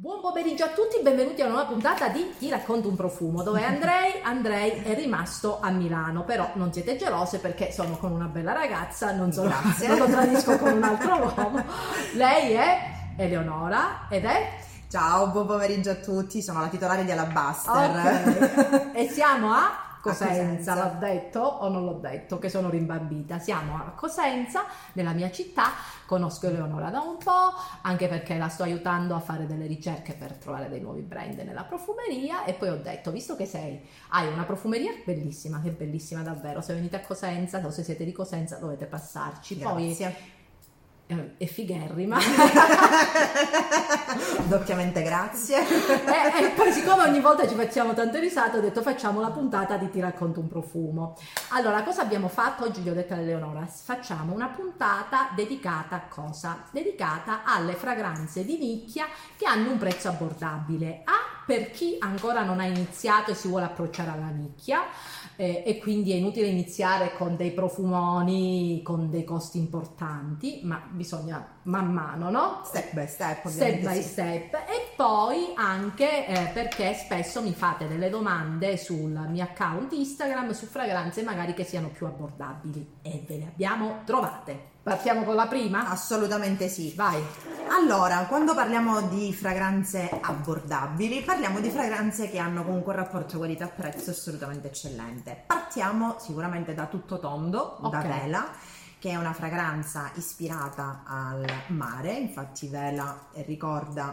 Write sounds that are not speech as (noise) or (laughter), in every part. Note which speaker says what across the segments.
Speaker 1: Buon pomeriggio a tutti, benvenuti a una nuova puntata di Ti racconto un profumo, dove Andrei, Andrei è rimasto a Milano, però non siete gelose perché sono con una bella ragazza, non, sono, non lo tradisco con un altro uomo. Lei è Eleonora ed è...
Speaker 2: Ciao, buon pomeriggio a tutti, sono la titolare di Alabaster.
Speaker 1: Ok, e siamo a Cosenza, l'ho detto o non l'ho detto che sono rimbambita. Siamo a Cosenza, nella mia città, conosco Eleonora da un po', anche perché la sto aiutando a fare delle ricerche per trovare dei nuovi brand nella profumeria e poi ho detto, visto che sei, hai una profumeria bellissima, che è bellissima davvero, se venite a Cosenza o se siete di Cosenza dovete passarci. Poi
Speaker 2: Grazie.
Speaker 1: eh, è figherrima. (laughs) (laughs) (laughs)
Speaker 2: Doppiamente grazie.
Speaker 1: e, (laughs) e poi siccome ogni volta ci facciamo tante risate ho detto facciamo la puntata di ti racconto un profumo allora cosa abbiamo fatto oggi gli ho detto a Eleonora facciamo una puntata dedicata a cosa? dedicata alle fragranze di nicchia che hanno un prezzo abbordabile A per chi ancora non ha iniziato e si vuole approcciare alla nicchia eh, e quindi è inutile iniziare con dei profumoni con dei costi importanti ma bisogna man mano no?
Speaker 2: Step by step,
Speaker 1: step by
Speaker 2: sì.
Speaker 1: step e poi anche eh, perché spesso mi fate delle domande sul mio account Instagram su fragranze magari che siano più abbordabili e ve le abbiamo trovate. Partiamo con la prima?
Speaker 2: Assolutamente sì.
Speaker 1: Vai.
Speaker 2: Allora, quando parliamo di fragranze abbordabili, parliamo di fragranze che hanno comunque un rapporto qualità-prezzo assolutamente eccellente. Partiamo sicuramente da tutto tondo, da
Speaker 1: Ok.
Speaker 2: Vela, che è una fragranza ispirata al mare, infatti Vela ricorda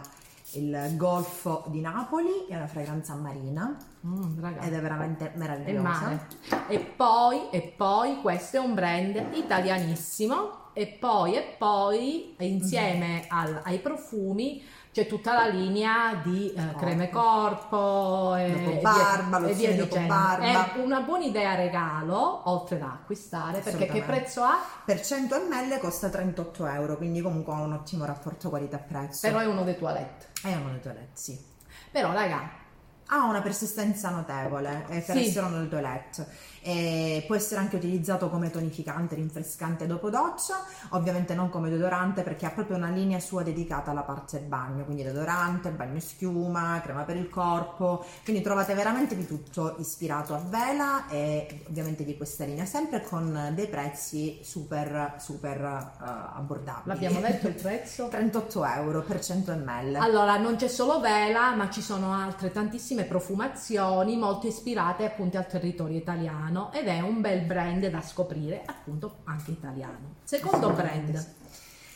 Speaker 2: il golfo di Napoli, è una fragranza marina
Speaker 1: Mm,
Speaker 2: ed è veramente
Speaker 1: E
Speaker 2: meravigliosa.
Speaker 1: E poi, e poi questo è un brand italianissimo e poi, e poi insieme al- ai profumi c'è tutta la linea di eh, creme corpo e,
Speaker 2: Dopo
Speaker 1: e via-
Speaker 2: barba,
Speaker 1: e via dicendo.
Speaker 2: barba.
Speaker 1: È una buona idea regalo, oltre da acquistare, perché che prezzo ha?
Speaker 2: Per 100 ml costa 38 euro, quindi comunque ha un ottimo rapporto qualità-prezzo.
Speaker 1: Però è uno dei toilette.
Speaker 2: È uno dei toilette, sì.
Speaker 1: Però raga,
Speaker 2: Ha una persistenza notevole eh, per
Speaker 1: Sì.
Speaker 2: essere uno del toilette. E può essere anche utilizzato come tonificante, rinfrescante dopo doccia, ovviamente non come deodorante perché ha proprio una linea sua dedicata alla parte bagno, quindi deodorante, bagno schiuma, crema per il corpo, quindi trovate veramente di tutto ispirato a vela e ovviamente di questa linea, sempre con dei prezzi super super eh, abbordabili.
Speaker 1: l'abbiamo detto il prezzo? (laughs)
Speaker 2: 38 euro per 100 ml.
Speaker 1: Allora, non c'è solo vela, ma ci sono altre tantissime profumazioni molto ispirate appunto al territorio italiano ed è un bel brand da scoprire, appunto anche italiano. Secondo brand,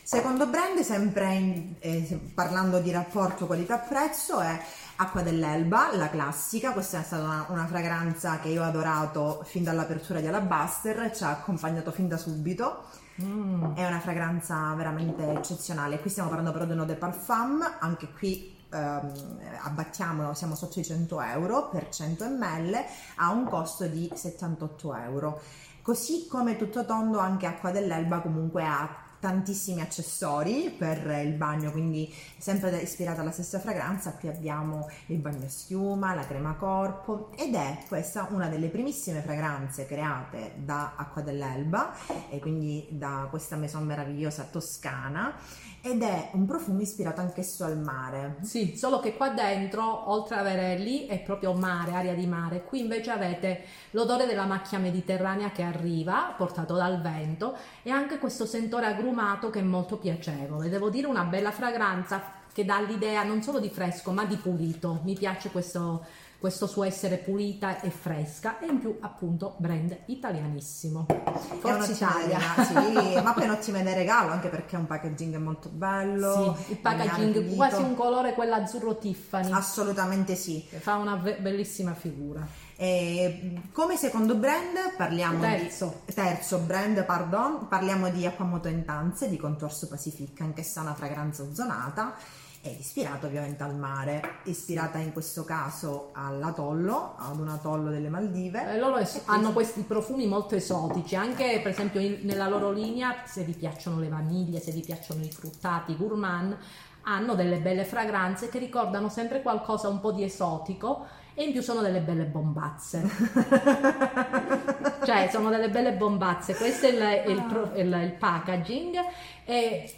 Speaker 2: Secondo brand, sempre in- eh, parlando di rapporto qualità-prezzo, è Acqua dell'Elba, la classica. Questa è stata una, una fragranza che io ho adorato fin dall'apertura di Alabaster, ci ha accompagnato fin da subito.
Speaker 1: Mm,
Speaker 2: È una fragranza veramente eccezionale. Qui stiamo parlando però di un eau de parfum, anche qui ehm, abbattiamo, siamo sotto i 100 euro per 100 ml, ha un costo di 78 euro. Così come tutto tondo, anche Acqua dell'Elba comunque ha tantissimi accessori per il bagno, quindi sempre ispirata alla stessa fragranza, qui abbiamo il bagno schiuma, la crema corpo ed è questa una delle primissime fragranze create da Acqua dell'Elba e quindi da questa maison meravigliosa toscana ed è un profumo ispirato anch'esso al mare.
Speaker 1: sì, solo che qua dentro, oltre ad avere lì, è proprio mare, aria di mare. Qui invece avete l'odore della macchia mediterranea che arriva, portato dal vento, e anche questo sentore agrumato che è molto piacevole. Devo dire una bella fragranza che dà l'idea non solo di fresco, ma di pulito. Mi piace questo, questo suo essere pulita e fresca e in più appunto brand italianissimo.
Speaker 2: È
Speaker 1: Forza Italia.
Speaker 2: sì, (laughs) ma poi è un'ottima idea regalo anche perché un packaging è molto bello.
Speaker 1: Sì, il packaging quasi un colore quell'azzurro Tiffany.
Speaker 2: Assolutamente sì.
Speaker 1: fa una be- bellissima figura.
Speaker 2: E come secondo brand parliamo
Speaker 1: Terzo.
Speaker 2: di terzo brand, pardon, parliamo di Acquamoto Intense di Contorso Pacific, anch'essa una fragranza ozonata ed ispirata ovviamente al mare, ispirata in questo caso all'atollo, ad un atollo delle Maldive.
Speaker 1: Eh, loro es- hanno questi profumi molto esotici, anche per esempio in- nella loro linea, se vi piacciono le vaniglie, se vi piacciono i fruttati, i gourmand, hanno delle belle fragranze che ricordano sempre qualcosa un po' di esotico e in più sono delle belle bombazze. (laughs) cioè sono delle belle bombazze, questo è il, il pro- il- il packaging e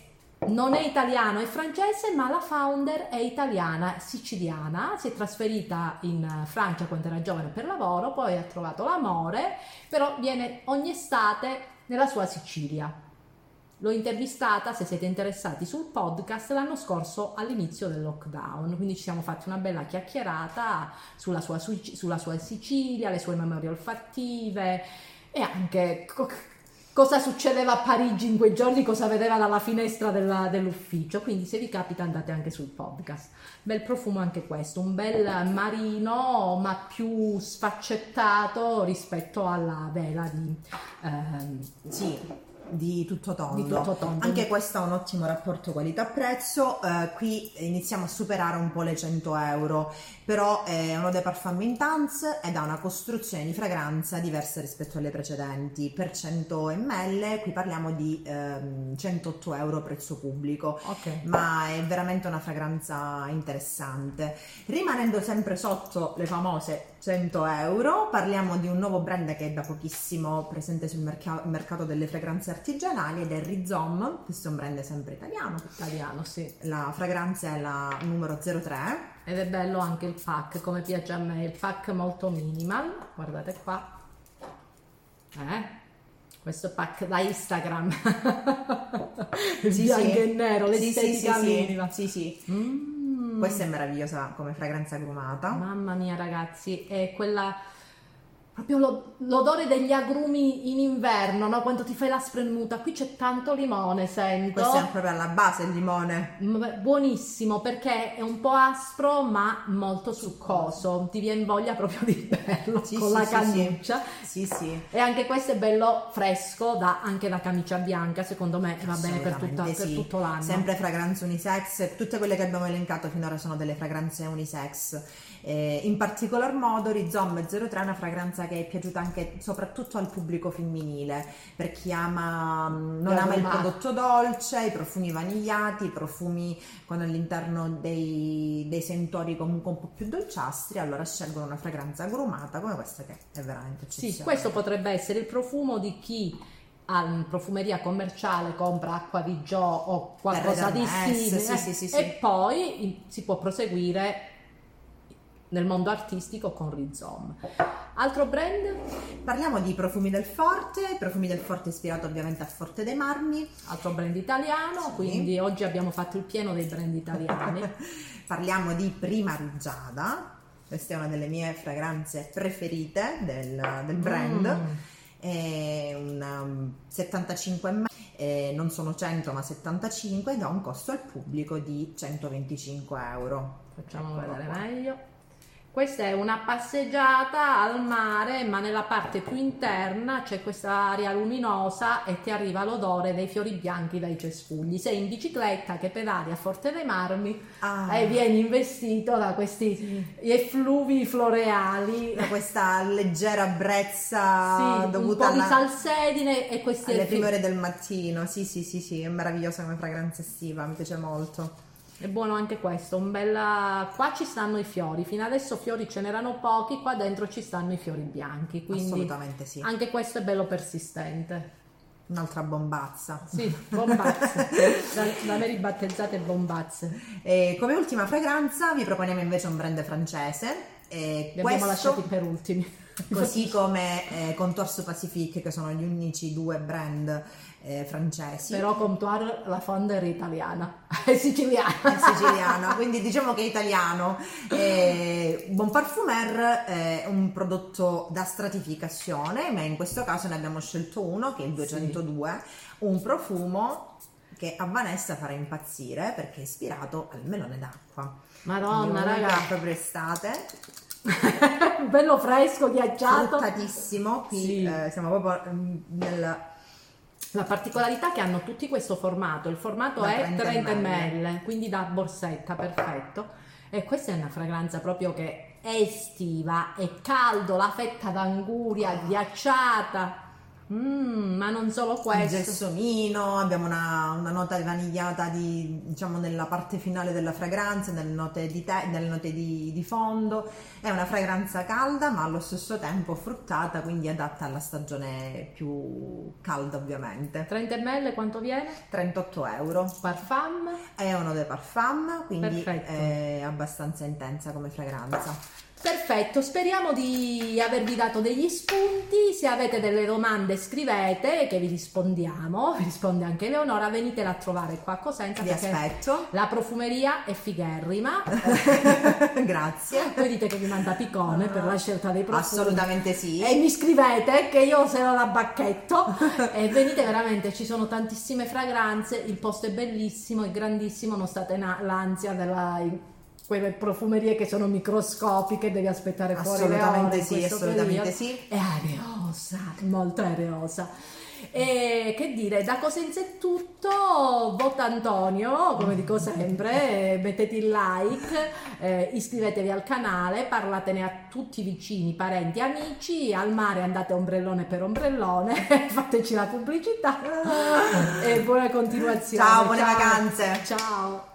Speaker 1: non è italiano, è francese, ma la founder è italiana, siciliana, si è trasferita in Francia quando era giovane per lavoro, poi ha trovato l'amore, però viene ogni estate nella sua Sicilia. L'ho intervistata, se siete interessati, sul podcast l'anno scorso all'inizio del lockdown, quindi ci siamo fatti una bella chiacchierata sulla sua, sulla sua Sicilia, le sue memorie olfattive e anche cosa succedeva a Parigi in quei giorni, cosa vedeva dalla finestra della, dell'ufficio. Quindi se vi capita andate anche sul podcast. Bel profumo anche questo, un bel marino ma più sfaccettato rispetto alla vela di...
Speaker 2: Ehm, sì di tutto tondo.
Speaker 1: Di tutto tondo.
Speaker 2: Anche questo ha un ottimo rapporto qualità-prezzo. Eh, qui iniziamo a superare un po' le 100 euro, però è uno dei parfum in tanz ed ha una costruzione di fragranza diversa rispetto alle precedenti. Per 100 ml qui parliamo di ehm, 108 euro prezzo pubblico,
Speaker 1: okay.
Speaker 2: ma è veramente una fragranza interessante. Rimanendo sempre sotto le famose 100 euro, parliamo di un nuovo brand che è da pochissimo presente sul merc- mercato delle fragranze artigianali ed è Rizom, questo è un brand sempre italiano.
Speaker 1: Italiano, sì.
Speaker 2: La fragranza è la numero 03.
Speaker 1: Ed è bello anche il pack, come piace a me, il pack molto minimal, guardate qua. Eh? Questo pack da Instagram. il
Speaker 2: sì, (laughs)
Speaker 1: bianco
Speaker 2: sì.
Speaker 1: e nero, l'estetica
Speaker 2: sì, sì,
Speaker 1: minima.
Speaker 2: Sì, sì.
Speaker 1: Mm.
Speaker 2: Questa è meravigliosa come fragranza grumata.
Speaker 1: Mamma mia ragazzi, è quella proprio lo, l'odore degli agrumi in inverno, no? quando ti fai la spremuta. Qui c'è tanto limone, sento.
Speaker 2: Questo è proprio alla base il limone.
Speaker 1: Buonissimo perché è un po' aspro ma molto succoso. Ti viene voglia proprio di berlo
Speaker 2: sì,
Speaker 1: con
Speaker 2: sì,
Speaker 1: la
Speaker 2: sì,
Speaker 1: cannuccia.
Speaker 2: Sì, sì.
Speaker 1: E anche questo è bello fresco, da anche la camicia bianca, secondo me va bene per, tutta, per
Speaker 2: sì.
Speaker 1: tutto l'anno.
Speaker 2: Sempre fragranze unisex, tutte quelle che abbiamo elencato finora sono delle fragranze unisex. Eh, in particolar modo Rizom 03 è una fragranza che è piaciuta anche soprattutto al pubblico femminile, per chi ama, mm, non ama il prodotto dolce, i profumi vanigliati, i profumi con all'interno dei, dei sentori comunque un po' più dolciastri, allora scelgono una fragranza agrumata come questa che è veramente eccezionale.
Speaker 1: Sì, questo potrebbe essere il profumo di chi in profumeria commerciale compra acqua di Gio o qualcosa di simile
Speaker 2: sì, sì, sì,
Speaker 1: e poi si può proseguire nel mondo artistico con Rizom. Altro brand?
Speaker 2: Parliamo di Profumi del Forte, Profumi del Forte ispirato ovviamente a Forte dei Marmi.
Speaker 1: Altro brand italiano, sì. quindi oggi abbiamo fatto il pieno dei brand italiani. (laughs)
Speaker 2: Parliamo di Prima Rugiada, questa è una delle mie fragranze preferite del, del brand. Mm. È un 75 ml, eh, non sono 100 ma 75 ed ha un costo al pubblico di 125 euro.
Speaker 1: Facciamo Eccolo vedere qua. meglio. Questa è una passeggiata al mare, ma nella parte più interna c'è questa aria luminosa e ti arriva l'odore dei fiori bianchi dai cespugli. Sei in bicicletta che pedali a Forte dei Marmi ah. e vieni investito da questi effluvi floreali.
Speaker 2: Da questa leggera brezza
Speaker 1: sì,
Speaker 2: dovuta
Speaker 1: un po' di salsedine e questi
Speaker 2: alle prime ore del mattino. Sì, sì, sì, sì, è meravigliosa come fragranza estiva, mi piace molto.
Speaker 1: È buono anche questo, un bella... qua ci stanno i fiori, fino adesso fiori ce n'erano pochi, qua dentro ci stanno i fiori bianchi, quindi
Speaker 2: assolutamente sì.
Speaker 1: Anche questo è bello persistente.
Speaker 2: Un'altra bombazza.
Speaker 1: Sì, bombazze. (laughs) da, da me ribattezzate bombazze.
Speaker 2: E come ultima fragranza vi proponiamo invece un brand francese. E
Speaker 1: Li questo... abbiamo lasciati per ultimi.
Speaker 2: Così come eh, Contour Pacific, che sono gli unici due brand eh, francesi.
Speaker 1: Però Comptoir la founder è italiana, (laughs) è siciliana.
Speaker 2: È siciliana, quindi diciamo che è italiano. Eh, Bon Parfumer è un prodotto da stratificazione, ma in questo caso ne abbiamo scelto uno che è il 202, sì. un profumo che a Vanessa farà impazzire perché è ispirato al melone d'acqua.
Speaker 1: Madonna, raga,
Speaker 2: proprio estate. (laughs)
Speaker 1: bello fresco, ghiacciato.
Speaker 2: Fruttatissimo, qui sì. eh, siamo proprio mm, nel...
Speaker 1: La particolarità è che hanno tutti questo formato, il formato da è 30 ml, ml, quindi da borsetta, perfetto. E questa è una fragranza proprio che è estiva, è caldo, la fetta d'anguria oh. ghiacciata. Mm, ma non solo
Speaker 2: Il
Speaker 1: questo.
Speaker 2: gelsomino, abbiamo una, una nota vanigliata di, diciamo, nella parte finale della fragranza, nelle note, di, te- nelle note di, di fondo. È una fragranza calda, ma allo stesso tempo fruttata, quindi adatta alla stagione più calda, ovviamente.
Speaker 1: 30 ml quanto viene?
Speaker 2: 38 euro.
Speaker 1: Parfum?
Speaker 2: È uno dei parfum, quindi
Speaker 1: Perfetto.
Speaker 2: è abbastanza intensa come fragranza.
Speaker 1: Perfetto, speriamo di avervi dato degli spunti. Se avete delle domande scrivete che vi rispondiamo. Vi (laughs) risponde anche Eleonora. Venitela a trovare qua a Cosenza
Speaker 2: Vi
Speaker 1: perché
Speaker 2: aspetto.
Speaker 1: la profumeria è figherrima. (laughs)
Speaker 2: Grazie. (laughs)
Speaker 1: Voi dite che vi manda picone per la scelta dei profumi.
Speaker 2: Assolutamente sì.
Speaker 1: E mi scrivete che io se la bacchetto e venite veramente, ci sono tantissime fragranze, il posto è bellissimo, è grandissimo, non state na- l'ansia della quelle profumerie che sono microscopiche, devi aspettare fuori le ore
Speaker 2: Assolutamente sì, assolutamente
Speaker 1: periodo.
Speaker 2: sì.
Speaker 1: È areosa, molto areosa. E che dire, da Cosenza è tutto, vota Antonio, come dico sempre, mettete il like, eh, iscrivetevi al canale, parlatene a tutti i vicini, parenti, amici, al mare andate ombrellone per ombrellone, (laughs) fateci la pubblicità e buona continuazione.
Speaker 2: Ciao, buone vacanze.
Speaker 1: Ciao.